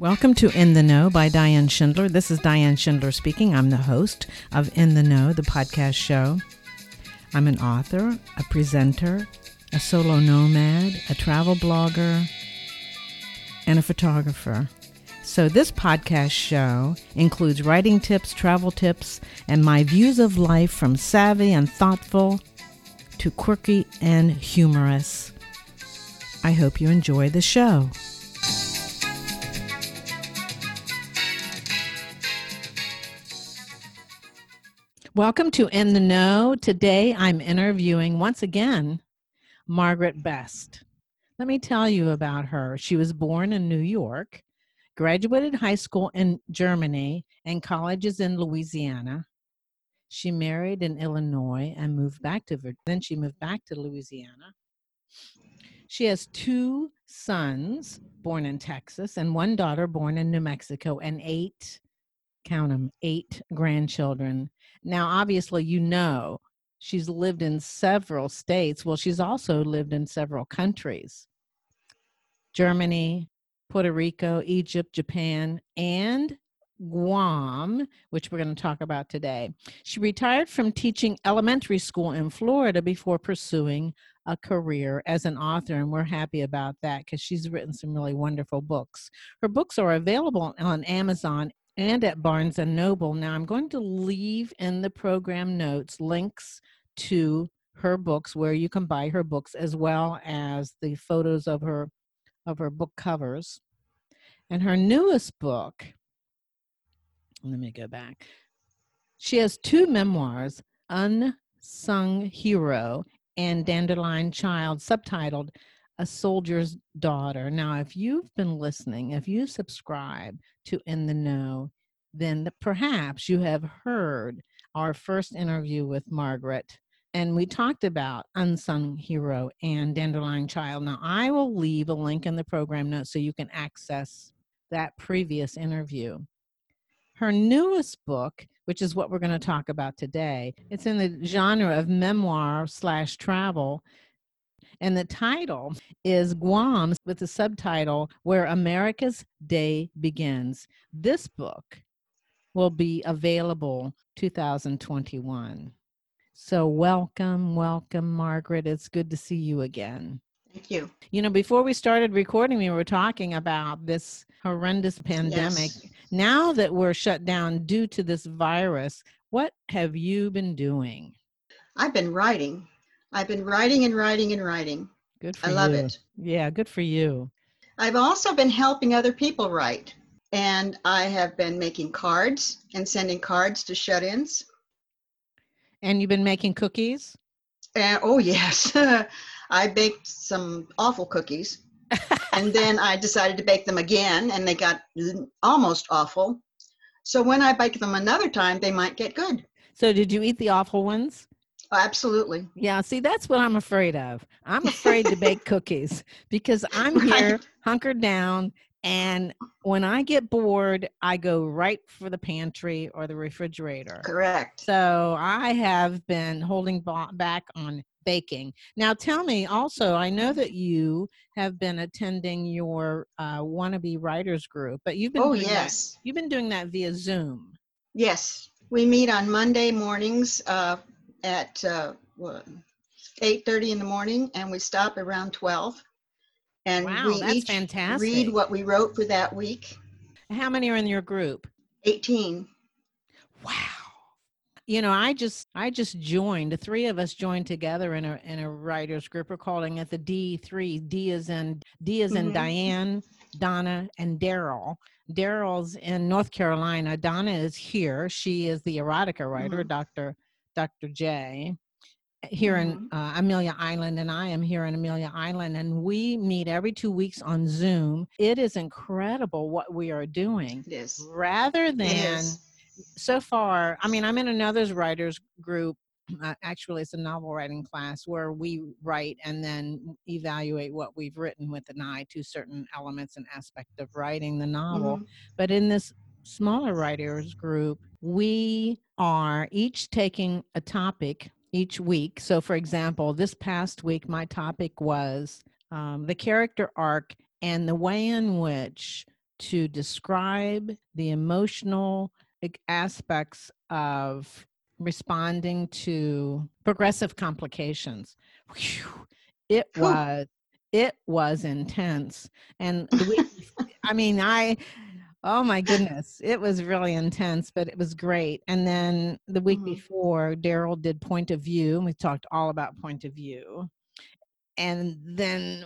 Welcome to In the Know by Diane Schindler. This is Diane Schindler speaking. I'm the host of In the Know, the podcast show. I'm an author, a presenter, a solo nomad, a travel blogger, and a photographer. So, this podcast show includes writing tips, travel tips, and my views of life from savvy and thoughtful to quirky and humorous. I hope you enjoy the show. Welcome to In the Know. Today I'm interviewing once again Margaret Best. Let me tell you about her. She was born in New York, graduated high school in Germany, and colleges in Louisiana. She married in Illinois and moved back to then she moved back to Louisiana. She has two sons born in Texas and one daughter born in New Mexico and eight count them eight grandchildren. Now obviously you know she's lived in several states. Well, she's also lived in several countries. Germany, Puerto Rico, Egypt, Japan, and Guam, which we're going to talk about today. She retired from teaching elementary school in Florida before pursuing a career as an author, and we're happy about that because she's written some really wonderful books. Her books are available on Amazon and at Barnes and Noble. Now, I'm going to leave in the program notes links to her books where you can buy her books as well as the photos of her of her book covers. And her newest book let me go back. She has two memoirs, Unsung Hero and Dandelion Child, subtitled A Soldier's Daughter. Now, if you've been listening, if you subscribe to In the Know, then perhaps you have heard our first interview with Margaret. And we talked about Unsung Hero and Dandelion Child. Now, I will leave a link in the program notes so you can access that previous interview. Her newest book, which is what we're going to talk about today, it's in the genre of memoir slash travel. And the title is Guam with the subtitle Where America's Day Begins. This book will be available 2021. So, welcome, welcome, Margaret. It's good to see you again. Thank you. You know, before we started recording, we were talking about this horrendous pandemic. Yes. Now that we're shut down due to this virus, what have you been doing? I've been writing. I've been writing and writing and writing. Good for you. I you. love it. Yeah, good for you. I've also been helping other people write. And I have been making cards and sending cards to shut ins. And you've been making cookies? Uh, oh, yes. I baked some awful cookies. and then I decided to bake them again, and they got almost awful. So when I bake them another time, they might get good. So did you eat the awful ones? Absolutely. Yeah, see, that's what I'm afraid of. I'm afraid to bake cookies because I'm here hunkered down. And when I get bored, I go right for the pantry or the refrigerator. Correct. So I have been holding back on baking. Now, tell me also, I know that you have been attending your uh, wannabe writers group, but you've been oh yes, that, you've been doing that via Zoom. Yes, we meet on Monday mornings uh, at uh, eight thirty in the morning, and we stop around twelve. And wow, we that's each fantastic. read what we wrote for that week. How many are in your group? Eighteen. Wow you know i just i just joined the three of us joined together in a in a writers group we're calling it the d3 d is in d is in mm-hmm. diane donna and daryl daryl's in north carolina donna is here she is the erotica writer mm-hmm. dr dr j here mm-hmm. in uh, Amelia Island, and I am here in Amelia Island, and we meet every two weeks on Zoom. It is incredible what we are doing. Is. Rather than so far, I mean, I'm in another's writers group. Uh, actually, it's a novel writing class where we write and then evaluate what we've written with an eye to certain elements and aspect of writing the novel. Mm-hmm. But in this smaller writers group, we are each taking a topic each week. So, for example, this past week, my topic was um, the character arc and the way in which to describe the emotional aspects of responding to progressive complications. Whew, it was it was intense and week i mean i oh my goodness it was really intense but it was great and then the week Mhm. before daryl did point of view and we talked all about point of view and then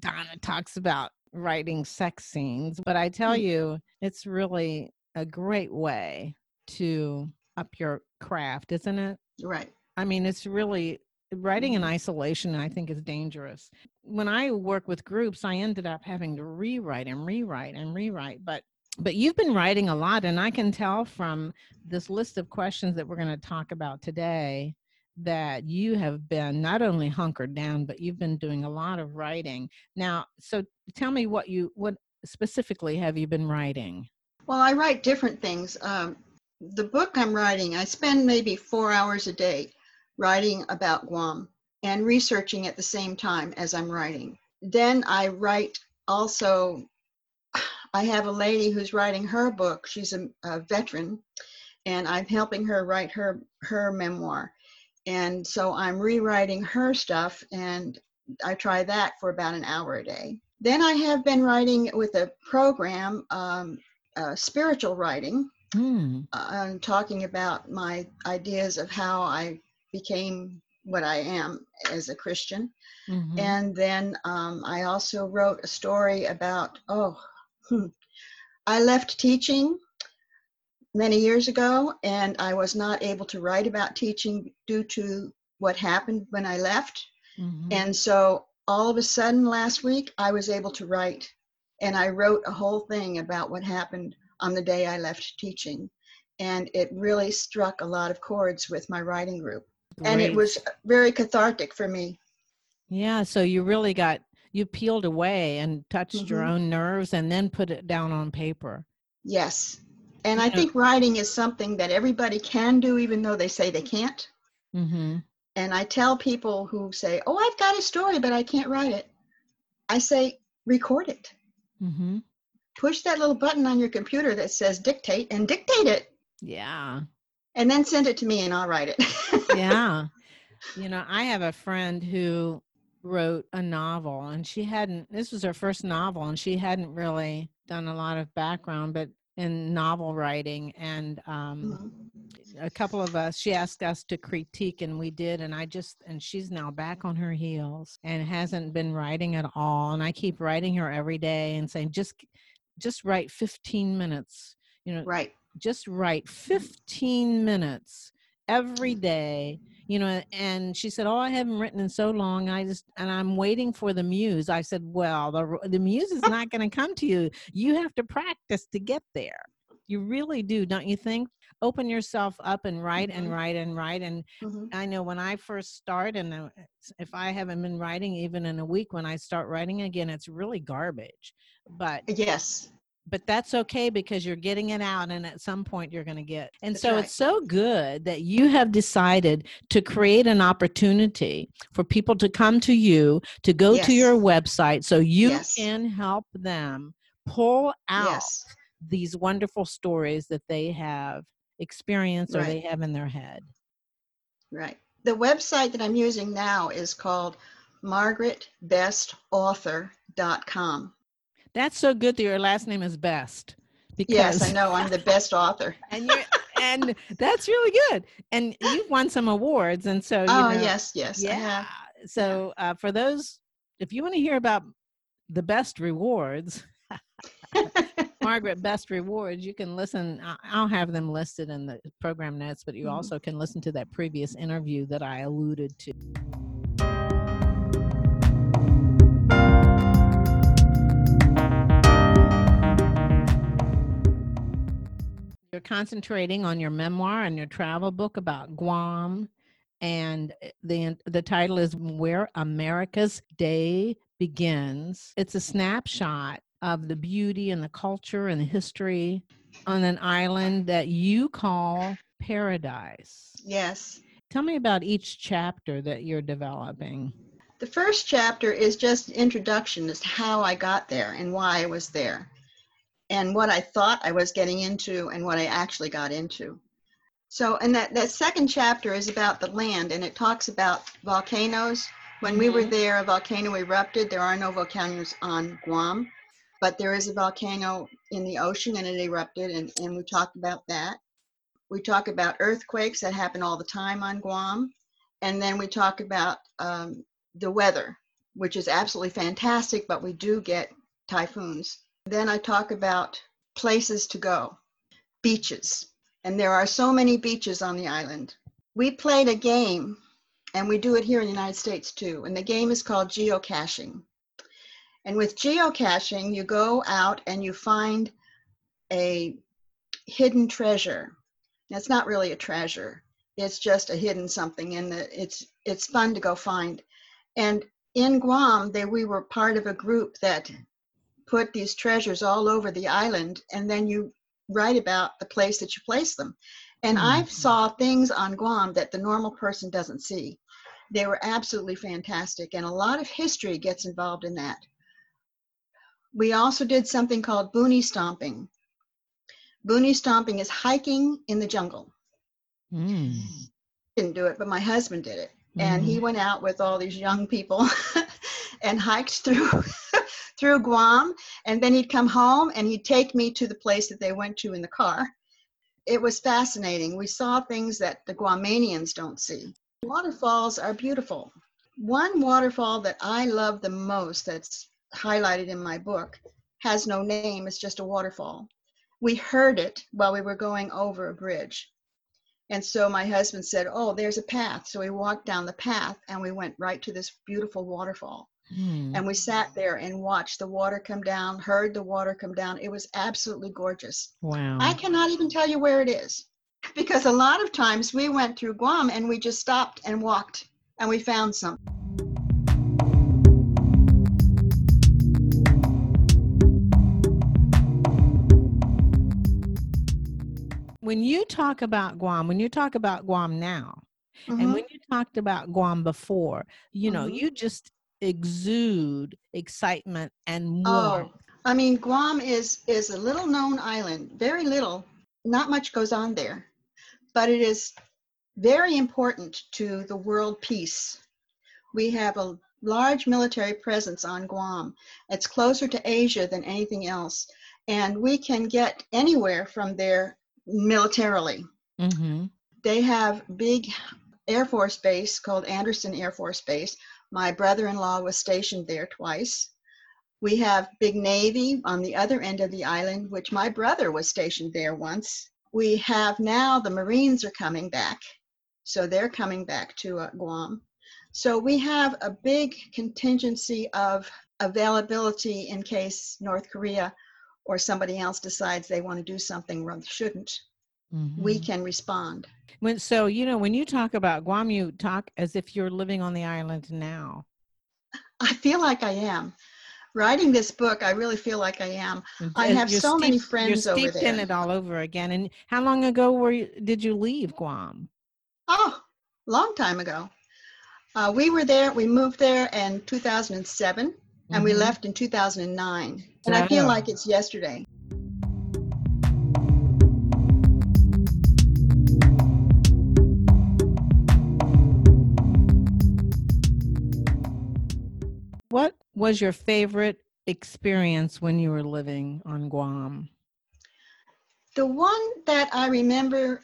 donna talks about writing sex scenes but i tell Mm. you it's really a great way to up your craft isn't it Right. I mean, it's really writing in Mhm. isolation, I think, is dangerous. When I work with groups, I ended up having to rewrite and rewrite and rewrite. But but you've been writing a lot, and I can tell from this list of questions that we're going to talk about today that you have been not only hunkered down, but you've been doing a lot of writing. Now, so tell me what you what specifically have you been writing? Well, I write different things. Um, the book I'm writing, I spend maybe four hours a day writing about Guam and researching at the same time as I'm writing. Then I write also, I have a lady who's writing her book. She's a, a veteran, and I'm helping her write her her memoir. And so I'm rewriting her stuff, and I try that for about an hour a day. Then I have been writing with a program, um, uh, spiritual writing, Hmm. uh, and talking about my ideas of how I became what I am as a Christian. Mhm. And then um, I also wrote a story about, oh, I left teaching many years ago, and I was not able to write about teaching due to what happened when I left. Mhm. And so all of a sudden last week, I was able to write, and I wrote a whole thing about what happened on the day I left teaching. And it really struck a lot of chords with my writing group. And it was very cathartic for me. Yeah, so you really got you peeled away and touched your Mhm. own nerves and then put it down on paper. Yes. And I think writing is something that everybody can do, even though they say they can't. Mm-hmm. And I tell people who say, Oh, I've got a story, but I can't write it. I say, record it. Mm-hmm. Push that little button on your computer that says dictate and dictate it. Yeah. And then send it to me and I'll write it. Yeah. you know, I have a friend who wrote a novel and she hadn't this was her first novel and she hadn't really done a lot of background but in novel writing and um Mhm. a couple of us she asked us to critique and we did and i just and she's now back on her heels and hasn't been writing at all and i keep writing her every day and saying just just write 15 minutes you know Right. just write 15 minutes every day you know and she said oh i haven't written in so long i just and i'm waiting for the muse i said well the, the muse is not going to come to you you have to practice to get there you really do don't you think open yourself up and write and Mhm. write and write and Mhm. i know when i first start and uh, if i haven't been writing even in a week when i start writing again it's really garbage but Yes. But that's okay because you're getting it out and at some point you're going to get and That's so right. it's so good that you have decided to create an opportunity for people to come to you to go to your website so you Yes. can help them pull out Yes. these wonderful stories that they have experienced or Right. they have in their head Right. The website that I'm using now is called margaretbestauthor.com. that's so good that your last name is best because Yes, I know. I'm the best author. and you and that's really good and you've won some awards and so you oh, know, yes, yes. Yeah so uh, for those if you want to hear about the best rewards margaret best rewards you can listen I- i'll have them listed in the program notes but you Mhm. also can listen to that previous interview that i alluded to you're concentrating on your memoir and your travel book about guam and uh, the the title is where america's day begins it's a snapshot of the beauty and the culture and the history on an island that you call paradise yes. tell me about each chapter that you're developing The first chapter is just introduction as to how I got there and why I was there. And what I thought I was getting into and what I actually got into. So, and that, that second chapter is about the land and it talks about volcanoes. When we were Mhm. there, a volcano erupted. There are no volcanoes on Guam, but there is a volcano in the ocean and it erupted, and, and we talked about that. We talk about earthquakes that happen all the time on Guam. And then we talk about um, the weather, which is absolutely fantastic, but we do get typhoons. Then I talk about places to go, beaches. And there are so many beaches on the island. We played a game, and we do it here in the United States too. And the game is called geocaching. And with geocaching, you go out and you find a hidden treasure. That's not really a treasure. It's just a hidden something, and it's it's fun to go find. And in Guam, there we were part of a group that put these treasures all over the island, and then you write about the place that you place them. And I Mhm. saw things on Guam that the normal person doesn't see. They were absolutely fantastic, and a lot of history gets involved in that. We also did something called boonie stomping. Boonie stomping is hiking in the jungle. Mm. Didn't do it, but my husband did it. And he Mhm. went out with all these young people and hiked through through Guam. And then he'd come home and he'd take me to the place that they went to in the car. It was fascinating. We saw things that the Guamanians don't see. Waterfalls are beautiful. One waterfall that I love the most, that's highlighted in my book, has no name, it's just a waterfall. We heard it while we were going over a bridge. And so my husband said, Oh, there's a path. So we walked down the path and we went right to this beautiful waterfall. Mm. And we sat there and watched the water come down, heard the water come down. It was absolutely gorgeous. Wow. I cannot even tell you where it is because a lot of times we went through Guam and we just stopped and walked and we found some. when you talk about Guam, when you talk about Guam now, and Mhm. when you talked about Guam before, you know, Mhm. you just exude excitement and Oh. I mean, Guam is is a little known island. Very little, not much goes on there, but it is very important to the world peace. We have a large military presence on Guam. It's closer to Asia than anything else, and we can get anywhere from there militarily. Mm-hmm. They have big Air Force base called Andersen Air Force Base. My brother-in-law was stationed there twice. We have big Navy on the other end of the island, which my brother was stationed there once. We have now the Marines are coming back, so they're coming back to uh, Guam. So we have a big contingency of availability in case North Korea or somebody else decides they want to do something or shouldn't. We Mhm. can respond. When so you know when you talk about Guam, you talk as if you're living on the island now. I feel like I am. Writing this book, I really feel like I am. I have so many friends you're over steeped in there. it all over again. And how long ago were you, did you leave Guam? Oh, long time ago. Uh, we were there, we moved there in 2007 and we Mhm. left in 2009. And I feel like it's yesterday. Was your favorite experience when you were living on Guam? The one that I remember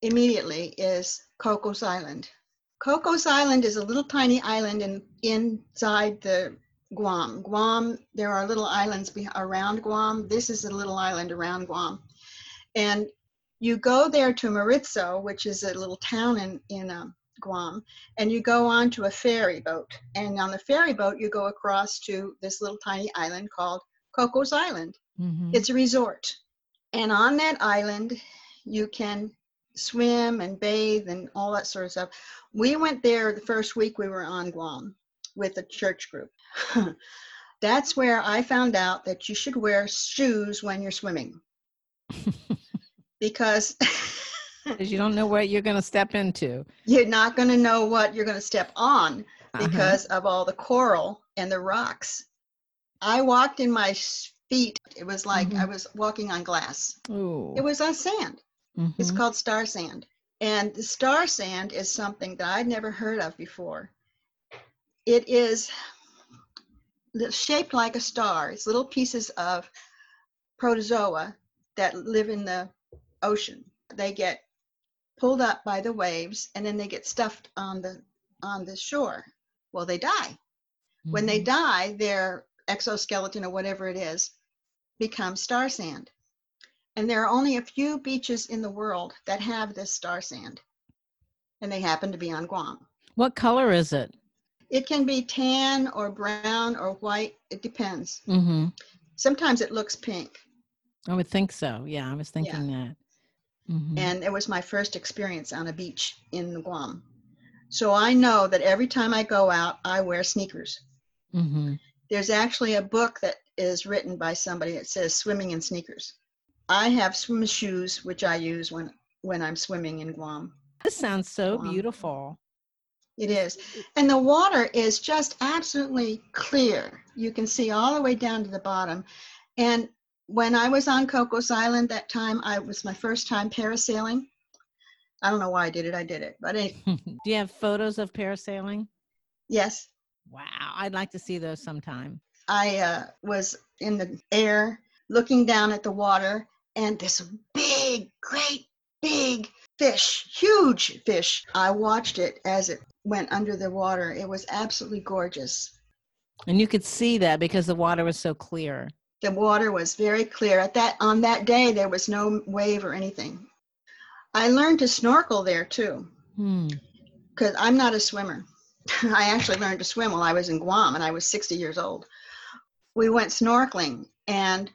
immediately is Cocos Island. Cocos Island is a little tiny island in, inside the Guam. Guam, there are little islands be, around Guam. This is a little island around Guam. And you go there to Merizo, which is a little town in, in um, Guam, and you go on to a ferry boat. And on the ferry boat, you go across to this little tiny island called Cocos Island. Mhm. It's a resort. And on that island, you can swim and bathe and all that sort of stuff. We went there the first week we were on Guam with a church group. That's where I found out that you should wear shoes when you're swimming because 'Cause you don't know what you're going to step into. you're not going to know what you're going to step on Uh-huh. because of all the coral and the rocks. I walked in my feet. It was like I Mhm. was walking on glass. Ooh. It was on sand. It's Mhm. called star sand. And the star sand is something that I'd never heard of before. It is shaped like a star. It's little pieces of protozoa that live in the ocean. They get pulled up by the waves and then they get stuffed on the on the shore. Well, they die. When they Mhm. die, their exoskeleton or whatever it is becomes star sand. And there are only a few beaches in the world that have this star sand. And they happen to be on Guam. What color is it? It can be tan or brown or white. It depends. Mm-hmm. Sometimes it looks pink. I would think so. Yeah, I was thinking that. Mhm. And it was my first experience on a beach in Guam. So I know that every time I go out, I wear sneakers. Mhm. There's actually a book that is written by somebody that says swimming in sneakers. I have swim shoes, which I use when, when I'm swimming in Guam. This sounds so Guam. beautiful. It is. And the water is just absolutely clear. You can see all the way down to the bottom. And when I was on Cocos Island that time, I was my first time parasailing. I don't know why I did it. I did it. But it, Do you have photos of parasailing? yes, Wow, I'd like to see those sometime. I uh, was in the air looking down at the water, and this big, great, big fish, huge fish. I watched it as it went under the water. It was absolutely gorgeous. And you could see that because the water was so clear. The water was very clear. At that on that day, there was no wave or anything. I learned to snorkel there too, Hmm. because I'm not a swimmer. I actually learned to swim while I was in Guam, and I was 60 years old. We went snorkeling, and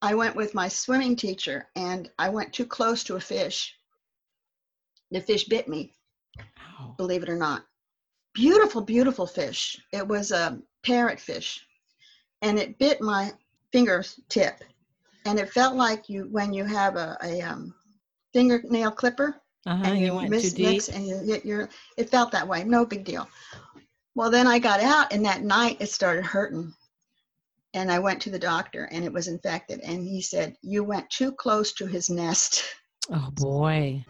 I went with my swimming teacher, and I went too close to a fish. The fish bit me, Wow. believe it or not. Beautiful, beautiful fish. It was a parrot fish and it bit my fingertip, and it felt like you when you have a, a um, fingernail clipper Uh-huh. and You you went miss mix and you hit your it felt that way. No big deal. Well then i got out and that night it started hurting. And i went to the doctor and it was infected. And he said you went too close to his nest. Oh boy.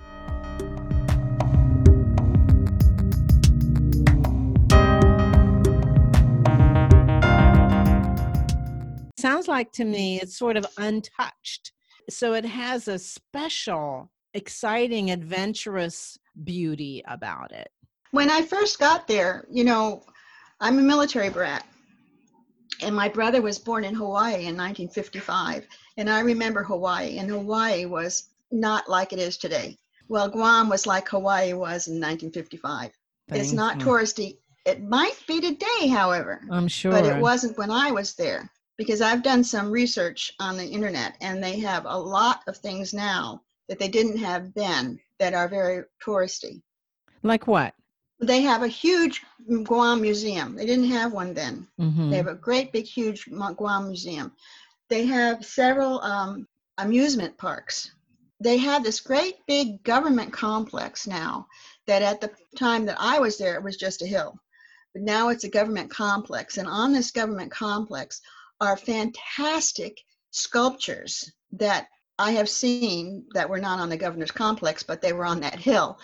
Sounds like to me it's sort of untouched. So it has a special, exciting, adventurous beauty about it. when i first got there you know i'm a military brat and my brother was born in hawaii in 1955 and i remember hawaii and hawaii was not like it is today well guam was like hawaii was in 1955 it's not huh? touristy. It might be today, however, I'm sure. but it wasn't when I was there because I've done some research on the internet and they have a lot of things now that they didn't have then that are very touristy. Like what? They have a huge Guam museum. They didn't have one then. Mhm. They have a great big huge Guam museum. They have several um, amusement parks. They have this great big government complex now that at the time that I was there, it was just a hill. But now it's a government complex. And on this government complex are fantastic sculptures that I have seen that were not on the governor's complex, but they were on that hill.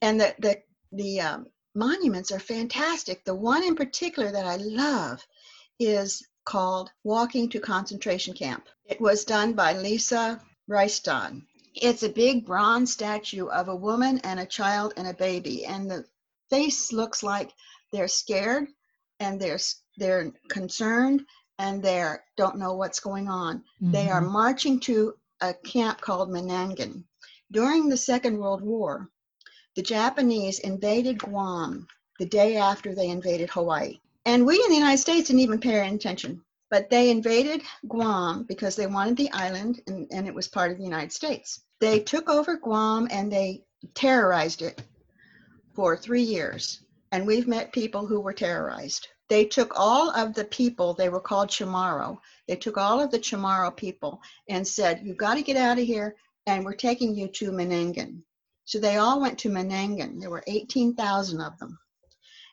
And the, the, the um, monuments are fantastic. The one in particular that I love is called Walking to Concentration Camp. It was done by Lisa Reistad. It's a big bronze statue of a woman and a child and a baby, and the face looks like they're scared and they're they're concerned and they're don't know what's going on. They are Mhm. marching to a camp called Manenggon. During the Second World War, the Japanese invaded Guam the day after they invaded Hawaii. And we in the United States didn't even pay any attention. But they invaded Guam because they wanted the island and, and it was part of the United States. They took over Guam and they terrorized it for three years. And we've met people who were terrorized. They took all of the people, they were called Chamorro. They took all of the Chamorro people and said, You've got to get out of here, and we're taking you to Manenggon. So they all went to Manenggon. There were 18,000 of them.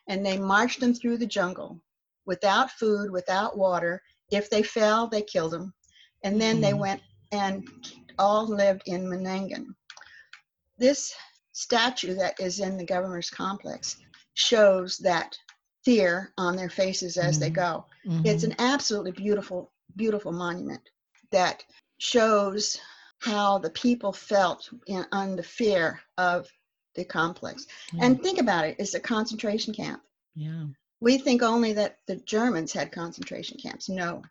And they marched them through the jungle without food, without water, If they fell, they killed them. And then they Mhm. went and all lived in Manenggon. This statue that is in the governor's complex shows that fear on their faces as they Mhm. go. It's Mhm. an absolutely beautiful, beautiful monument that shows how the people felt in, on the fear of the complex. Yeah. And think about it, it's a concentration camp. yeah. We think only that the Germans had concentration camps. No,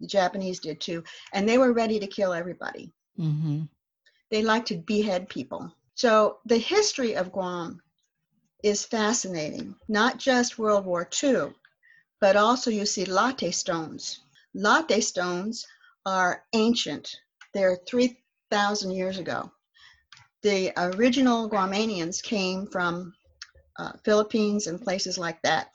the Japanese did too. And they were ready to kill everybody. hmm They liked to behead people. So the history of Guam is fascinating, not just World War II, but also you see latte stones. Latte stones are ancient, they're 3,000 years ago. The original Guamanians came from uh, Philippines and places like that,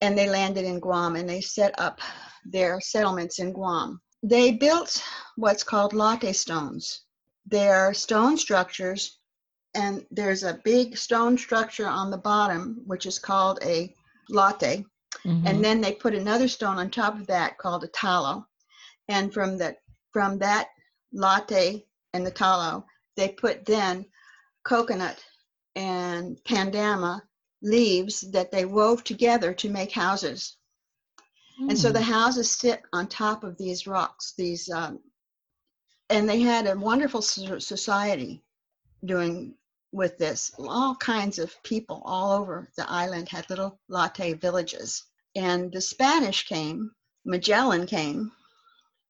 and they landed in Guam and they set up their settlements in Guam. They built what's called latte stones. They're stone structures, and there's a big stone structure on the bottom, which is called a latte. Mhm. And then they put another stone on top of that called a talo. And from the from that latte and the talo, they put then coconut and pandama leaves that they wove together to make houses. And so the Mm. houses sit on top of these rocks, these, um, and they had a wonderful society doing with this. All kinds of people all over the island had little latte villages. And the Spanish came, Magellan came,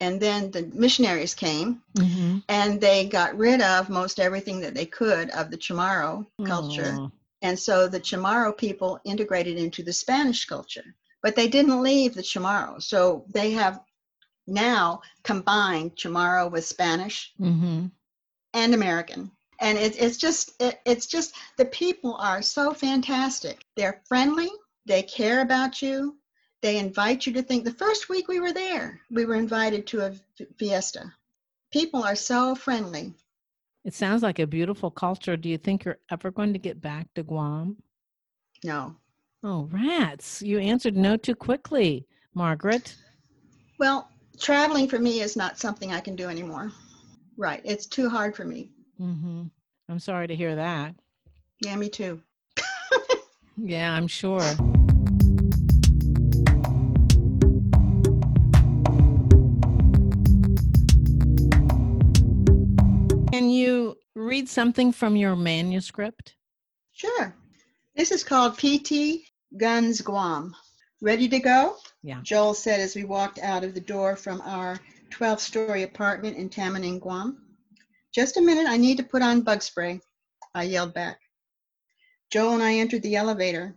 and then the missionaries came, Mhm. and they got rid of most everything that they could of the Chamorro culture. And so the Chamorro people integrated into the Spanish culture, but they didn't leave the Chamorro. So they have now combined Chamorro with Spanish Mhm. and American. And it, it's just, it, it's just, the people are so fantastic. They're friendly. They care about you. They invite you to think. The first week we were there, we were invited to a fiesta. People are so friendly. It sounds like a beautiful culture. Do you think you're ever going to get back to Guam? No. Oh, rats. You answered no too quickly, Margaret. Well, traveling for me is not something I can do anymore. Right. It's too hard for me. Hmm I'm sorry to hear that. Yeah, me too. Yeah, I'm sure. Can you read something from your manuscript? Sure. This is called Piti Guns Guam. Ready to go? Yeah. Joel said as we walked out of the door from our 12 story apartment in Tamuning, Guam. Just a minute, I need to put on bug spray, I yelled back. Joel and I entered the elevator.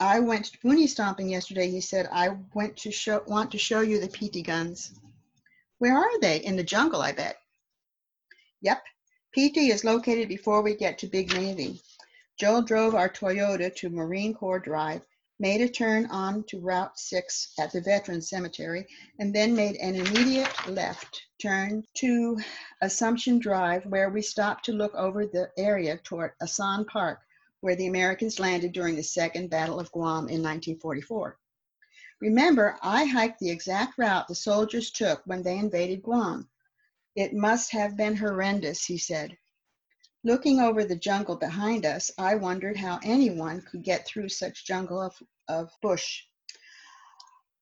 I went to boonie stomping yesterday, he said. I went to show want to show you the Piti guns. Where are they? In the jungle, I bet. Yep. Piti is located before we get to Big Navy. Joel drove our Toyota to Marine Corps Drive, made a turn on to Route 6 at the Veterans Cemetery, and then made an immediate left turn to Assumption Drive, where we stopped to look over the area toward Asan Park, where the Americans landed during the Second Battle of Guam in 1944. Remember, I hiked the exact route the soldiers took when they invaded Guam. It must have been horrendous, he said. Looking over the jungle behind us, I wondered how anyone could get through such jungle of, of bush.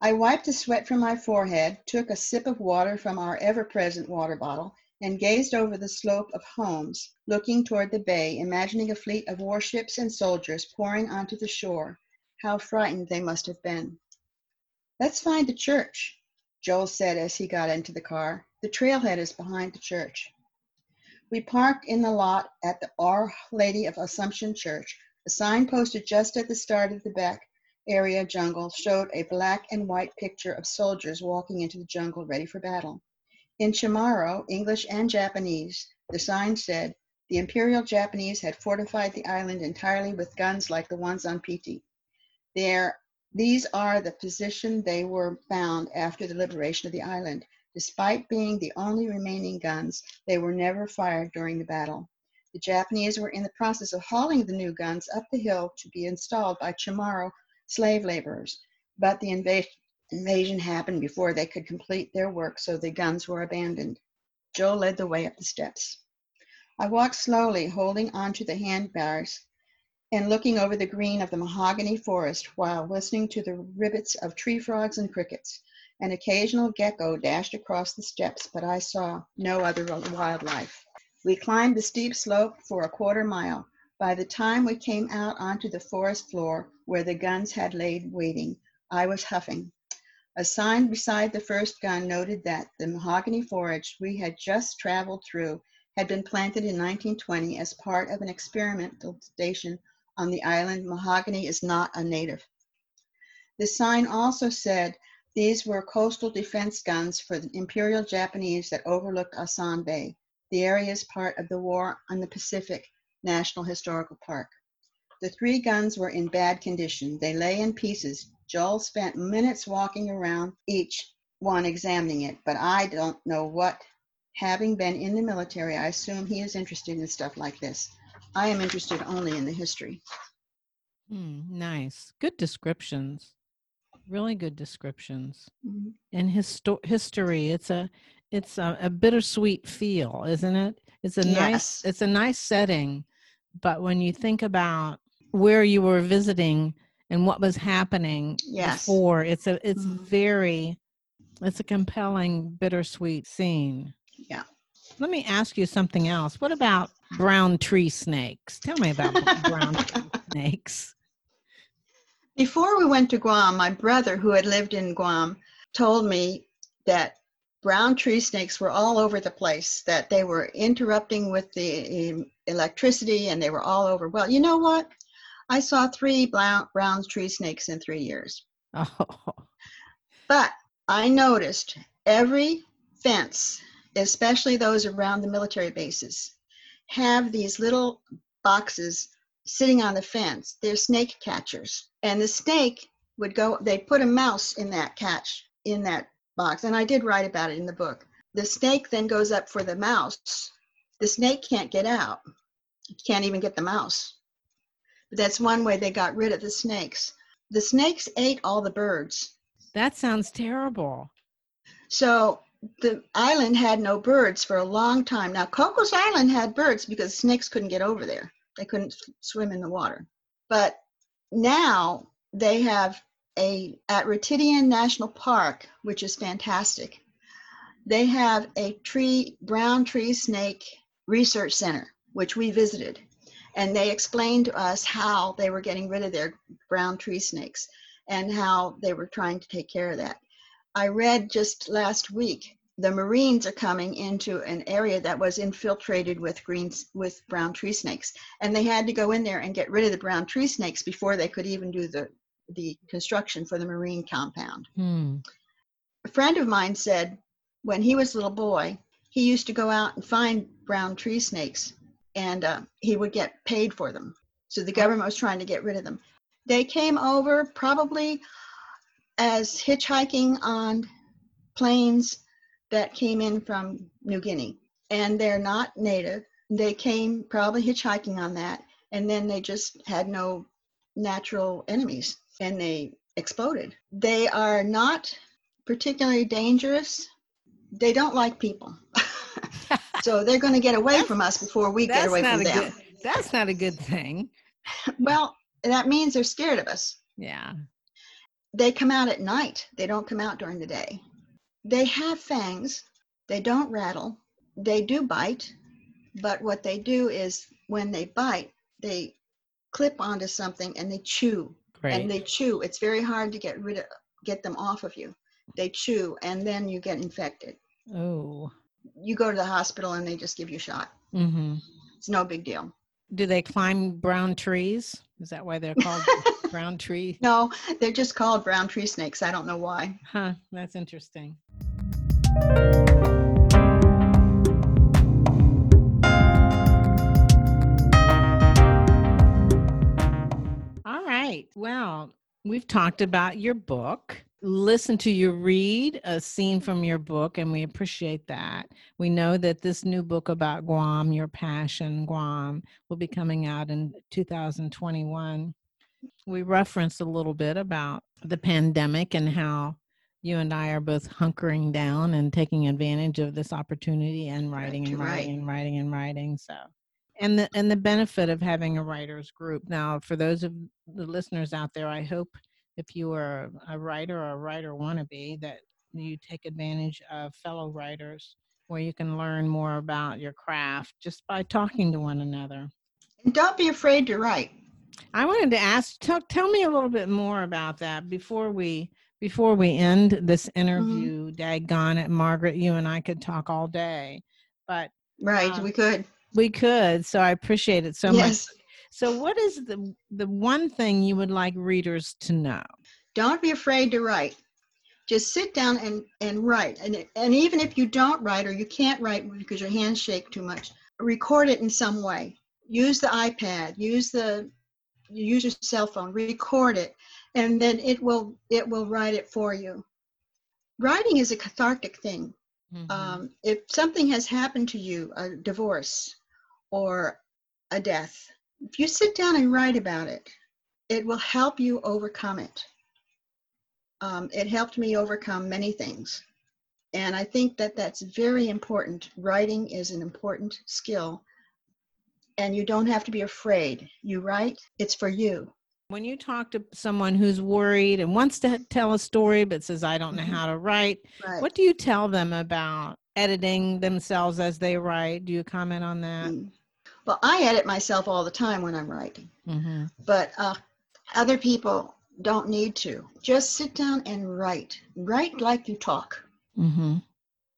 I wiped the sweat from my forehead, took a sip of water from our ever present water bottle, and gazed over the slope of homes, looking toward the bay, imagining a fleet of warships and soldiers pouring onto the shore. How frightened they must have been. Let's find the church, Joel said as he got into the car. The trailhead is behind the church. We parked in the lot at the Our Lady of Assumption Church. A sign posted just at the start of the back area jungle showed a black and white picture of soldiers walking into the jungle ready for battle. In Chamorro, English and Japanese, the sign said, the Imperial Japanese had fortified the island entirely with guns like the ones on Piti. There, these are the position they were found after the liberation of the island. Despite being the only remaining guns, they were never fired during the battle. The Japanese were in the process of hauling the new guns up the hill to be installed by Chamorro slave laborers, but the inva- invasion happened before they could complete their work, so the guns were abandoned. Joe led the way up the steps. I walked slowly, holding onto the handbars and looking over the green of the mahogany forest while listening to the ribbits of tree frogs and crickets. An occasional gecko dashed across the steps, but I saw no other wildlife. We climbed the steep slope for a quarter mile. By the time we came out onto the forest floor where the guns had laid waiting, I was huffing. A sign beside the first gun noted that the mahogany forest we had just traveled through had been planted in 1920 as part of an experimental station on the island. Mahogany is not a native. The sign also said these were coastal defense guns for the Imperial Japanese that overlooked Asan Bay. The area is part of the War on the Pacific National Historical Park. The three guns were in bad condition. They lay in pieces. Joel spent minutes walking around each one examining it, but I don't know what. Having been in the military, I assume he is interested in stuff like this. I am interested only in the history. Hmm, nice. Good descriptions. Really good descriptions. Mhm. And histo- history, it's a it's a, a bittersweet feel, isn't it? It's a Yes. nice it's a nice setting, but when you think about where you were visiting and what was happening Yes. before, it's a it's Mhm. very it's a compelling bittersweet scene. Yeah. Let me ask you something else. What about brown tree snakes? Tell me about brown tree snakes. Before we went to Guam, my brother, who had lived in Guam, told me that brown tree snakes were all over the place, that they were interrupting with the electricity and they were all over. Well, you know what? I saw three brown, brown tree snakes in three years. Oh, But I noticed every fence, especially those around the military bases, have these little boxes sitting on the fence. They're snake catchers. And the snake would go, they put a mouse in that catch, in that box. And I did write about it in the book. The snake then goes up for the mouse. The snake can't get out, it can't even get the mouse. But that's one way they got rid of the snakes. The snakes ate all the birds. that sounds terrible. So the island had no birds for a long time. Now, Cocos Island had birds because snakes couldn't get over there. They couldn't swim in the water. But now they have a, at Ritidian National Park, which is fantastic, they have a tree, brown tree snake research center, which we visited. And they explained to us how they were getting rid of their brown tree snakes and how they were trying to take care of that. I read just last week the Marines are coming into an area that was infiltrated with greens with brown tree snakes, and they had to go in there and get rid of the brown tree snakes before they could even do the the construction for the Marine compound. Hmm. A friend of mine said when he was a little boy, he used to go out and find brown tree snakes, and uh, he would get paid for them. So the government was trying to get rid of them. They came over probably as hitchhiking on planes that came in from New Guinea, and they're not native. They came probably hitchhiking on that, and then they just had no natural enemies and they exploded. They are not particularly dangerous. They don't like people. so they're going to get away from us before we get away from them. good. That's not a good thing. Well, that means they're scared of us. Yeah. They come out at night. They don't come out during the day. They have fangs. They don't rattle. They do bite, but what they do is when they bite, they clip onto something and they chew Great. and they chew. It's very hard to get rid of, get them off of you. They chew, and then you get infected. oh. You go to the hospital, and they just give you a shot. Mm-hmm. It's no big deal. Do they climb brown trees? Is that why they're called brown tree? No, they're just called brown tree snakes. I don't know why. Huh. That's interesting. All right. Well, we've talked about your book. Listen to you read a scene from your book, and we appreciate that. We know that this new book about Guam, Your Passion, Guam, will be coming out in 2021. We referenced a little bit about the pandemic and how you and I are both hunkering down and taking advantage of this opportunity and writing and right. writing and writing and writing. So, and the and the benefit of having a writers group. Now, for those of the listeners out there, I hope if you are a writer or a writer wannabe that you take advantage of fellow writers where you can learn more about your craft just by talking to one another. And don't be afraid to write. I wanted to ask, tell, tell me a little bit more about that before we before we end this interview. Daggone it, Margaret, you and I could talk all day, but Right, Um, we could. we could. So I appreciate it so much. yes. So, what is the the one thing you would like readers to know? Don't be afraid to write. Just sit down and, and write. And, and even if you don't write or you can't write because your hands shake too much, record it in some way. Use the iPad, use the use your cell phone, record it, and then it will it will write it for you. Writing is a cathartic thing. Mhm. um, if something has happened to you, a divorce or a death, if you sit down and write about it, it will help you overcome it. Um, it helped me overcome many things. And I think that that's very important. Writing is an important skill. And you don't have to be afraid. You write, it's for you. When you talk to someone who's worried and wants to tell a story but says, "I don't know Mhm. how to write," Right. what do you tell them about editing themselves as they write? Do you comment on that? Mm. Well, I edit myself all the time when I'm writing. Mm-hmm. but uh, other people don't need to. Just sit down and write. Write like you talk. Mm-hmm.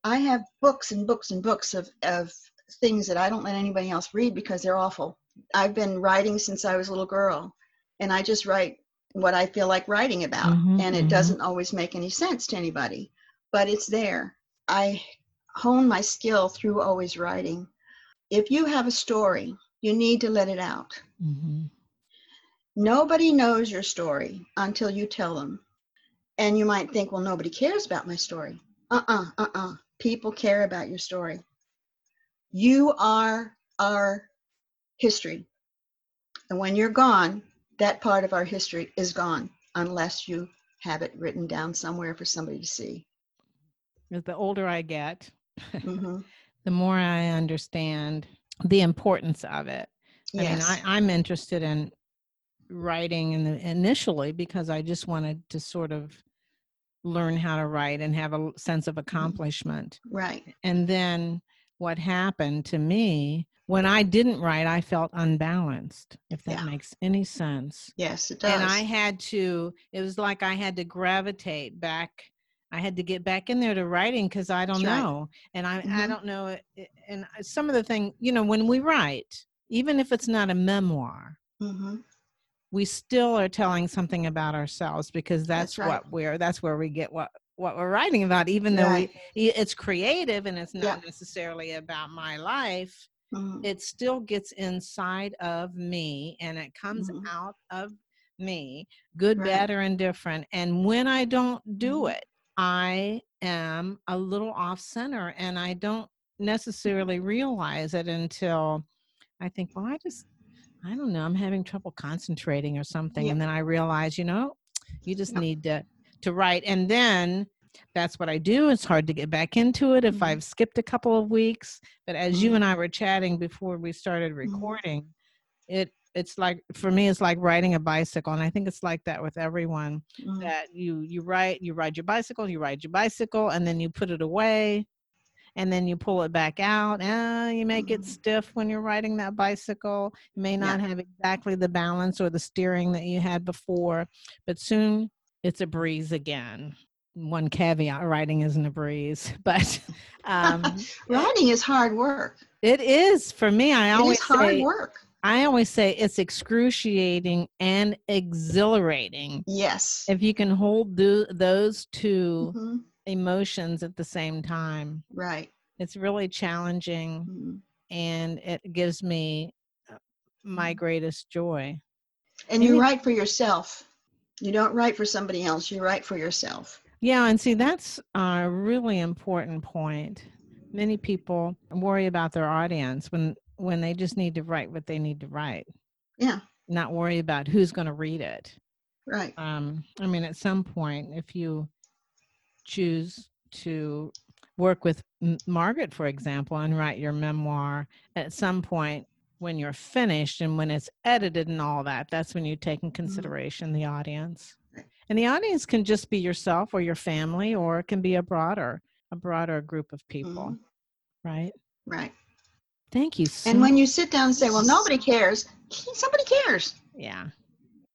I have books and books and books of, of things that I don't let anybody else read because they're awful. I've been writing since I was a little girl, and I just write what I feel like writing about. Mhm, and it mhm. doesn't always make any sense to anybody, but it's there. I hone my skill through always writing. If you have a story, you need to let it out. Mm-hmm. Nobody knows your story until you tell them. And you might think, well, nobody cares about my story. Uh uh-uh, uh, uh People care about your story. You are our history. And when you're gone, that part of our history is gone unless you have it written down somewhere for somebody to see. The older I get, hmm the more I understand the importance of it. I mean, I, I'm interested in writing in the, initially because I just wanted to sort of learn how to write and have a sense of accomplishment. right. And then what happened to me when I didn't write, I felt unbalanced, if that Yeah. makes any sense. Yes, it does. And I had to, it was like I had to gravitate back. I had to get back in there to writing because I don't That's right. know. And I, I Mhm. don't know. it- it- And some of the thing, you know, when we write, even if it's not a memoir, hmm we still are telling something about ourselves because that's, That's right. what we're, that's where we get what, what we're writing about, even though Right. we, it's creative and it's not Yeah. necessarily about my life Mhm. it still gets inside of me and it comes Mhm. out of me good Right. bad or indifferent and when i don't do Mhm. it i am a little off center and i don't necessarily realize it until i think well i just i don't know i'm having trouble concentrating or something Yeah. and then i realize you know you just Yep. need to to write and then that's what i do it's hard to get back into it if Mhm. i've skipped a couple of weeks but as you Mhm. and i were chatting before we started Mm-hmm. recording it it's like for me it's like riding a bicycle and i think it's like that with everyone Mhm. that you you ride you ride your bicycle you ride your bicycle and then you put it away and then you pull it back out and you make it Mhm. stiff when you're riding that bicycle you may not have exactly the balance or the steering that you had before but soon it's a breeze again one caveat writing isn't a breeze but um Writing is hard work. it is for me i always hard say work. i always say it's excruciating and exhilarating Yes. if you can hold tho- those 2 Mhm. emotions at the same time Right. it's really challenging Mhm. and it gives me uh, my greatest joy And you write for yourself. You don't write for somebody else. You write for yourself. yeah and see that's a really important point many people worry about their audience when when they just need to write what they need to write Yeah. not worry about who's going to read it Right. um i mean at some point if you choose to work with M- Margaret, for example, and write your memoir at some point when you're finished and when it's edited and all that, that's when you take in consideration the audience. And the audience can just be yourself or your family, or it can be a broader, a broader group of people, Mhm. right? Right. Thank you so And when you sit down and say, well, nobody cares, somebody cares. Yeah.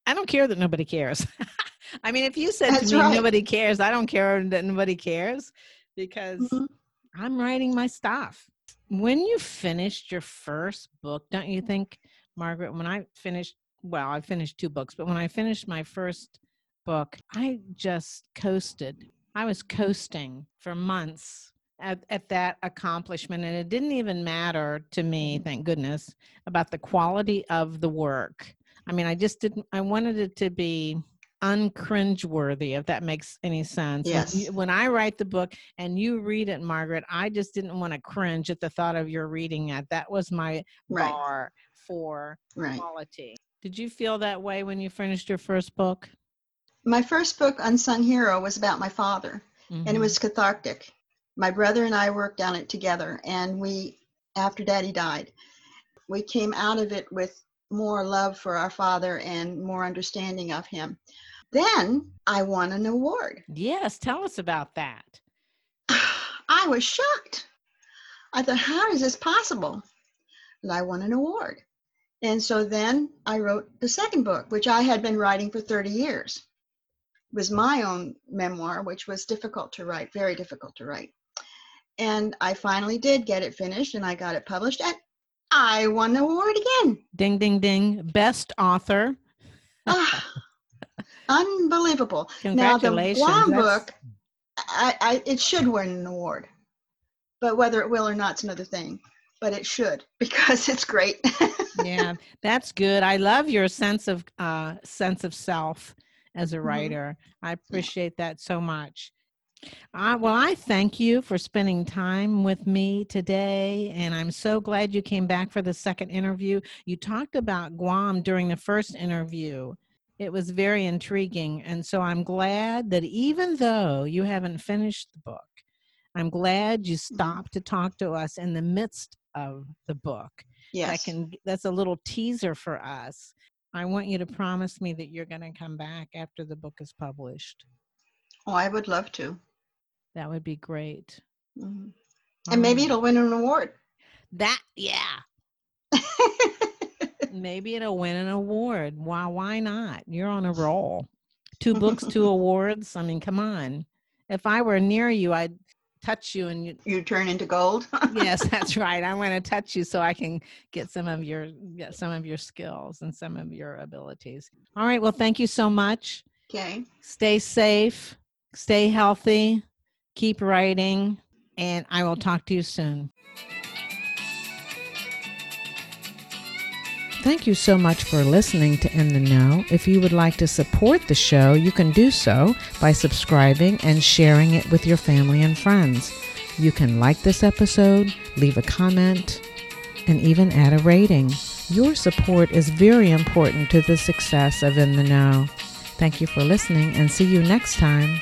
I don't care that nobody cares. I mean, if you said That's to me right. nobody cares, I don't care that nobody cares because Mhm. I'm writing my stuff. When you finished your first book, don't you think, Margaret, when I finished, well, I finished two books, but when I finished my first book, I just coasted. I was coasting for months at, at that accomplishment. And it didn't even matter to me, thank goodness, about the quality of the work. I mean, I just didn't, I wanted it to be uncringeworthy, if that makes any sense. When Yes. you- When, I write the book and you read it, Margaret, I just didn't want to cringe at the thought of your reading it. That was my Right. bar for Right. quality. Did you feel that way when you finished your first book? My first book, Unsung Hero, was about my father, and it Mhm. was cathartic. My brother and I worked on it together, and we, after Daddy died, we came out of it with more love for our father and more understanding of him. Then I won an award. Yes, tell us about that. I was shocked. I thought, how is this possible? And I won an award. And so then I wrote the second book, which I had been writing for 30 years. It was my own memoir, which was difficult to write, very difficult to write. And I finally did get it finished and I got it published and I won the award again. Ding, ding, ding. Best author. Ah, unbelievable. Now the. Guam book, I, I it should win an award, but whether it will or not is another thing. But it should because it's great. yeah, that's good. I love your sense of uh, sense of self as a Mhm. writer. I appreciate that so much. Uh, well, I thank you for spending time with me today, and I'm so glad you came back for the second interview. You talked about Guam during the first interview. It was very intriguing, and so I'm glad that even though you haven't finished the book, I'm glad you stopped to talk to us in the midst of the book that yes. can that's a little teaser for us i want you to promise me that you're going to come back after the book is published Oh, I would love to. that would be great Mhm. And maybe it'll win an award. that yeah maybe it'll win an award. Why why not? You're on a roll. Two books two awards? I mean come on. If i were near you i'd touch you and you you turn into gold. yes that's right. I want to touch you so i can get some of your get some of your skills and some of your abilities. All right well thank you so much. Okay. stay safe, stay healthy, keep writing, and I will talk to you soon. Thank you so much for listening to In the Know. If you would like to support the show, you can do so by subscribing and sharing it with your family and friends. You can like this episode, leave a comment, and even add a rating. Your support is very important to the success of In the Know. Thank you for listening and see you next time.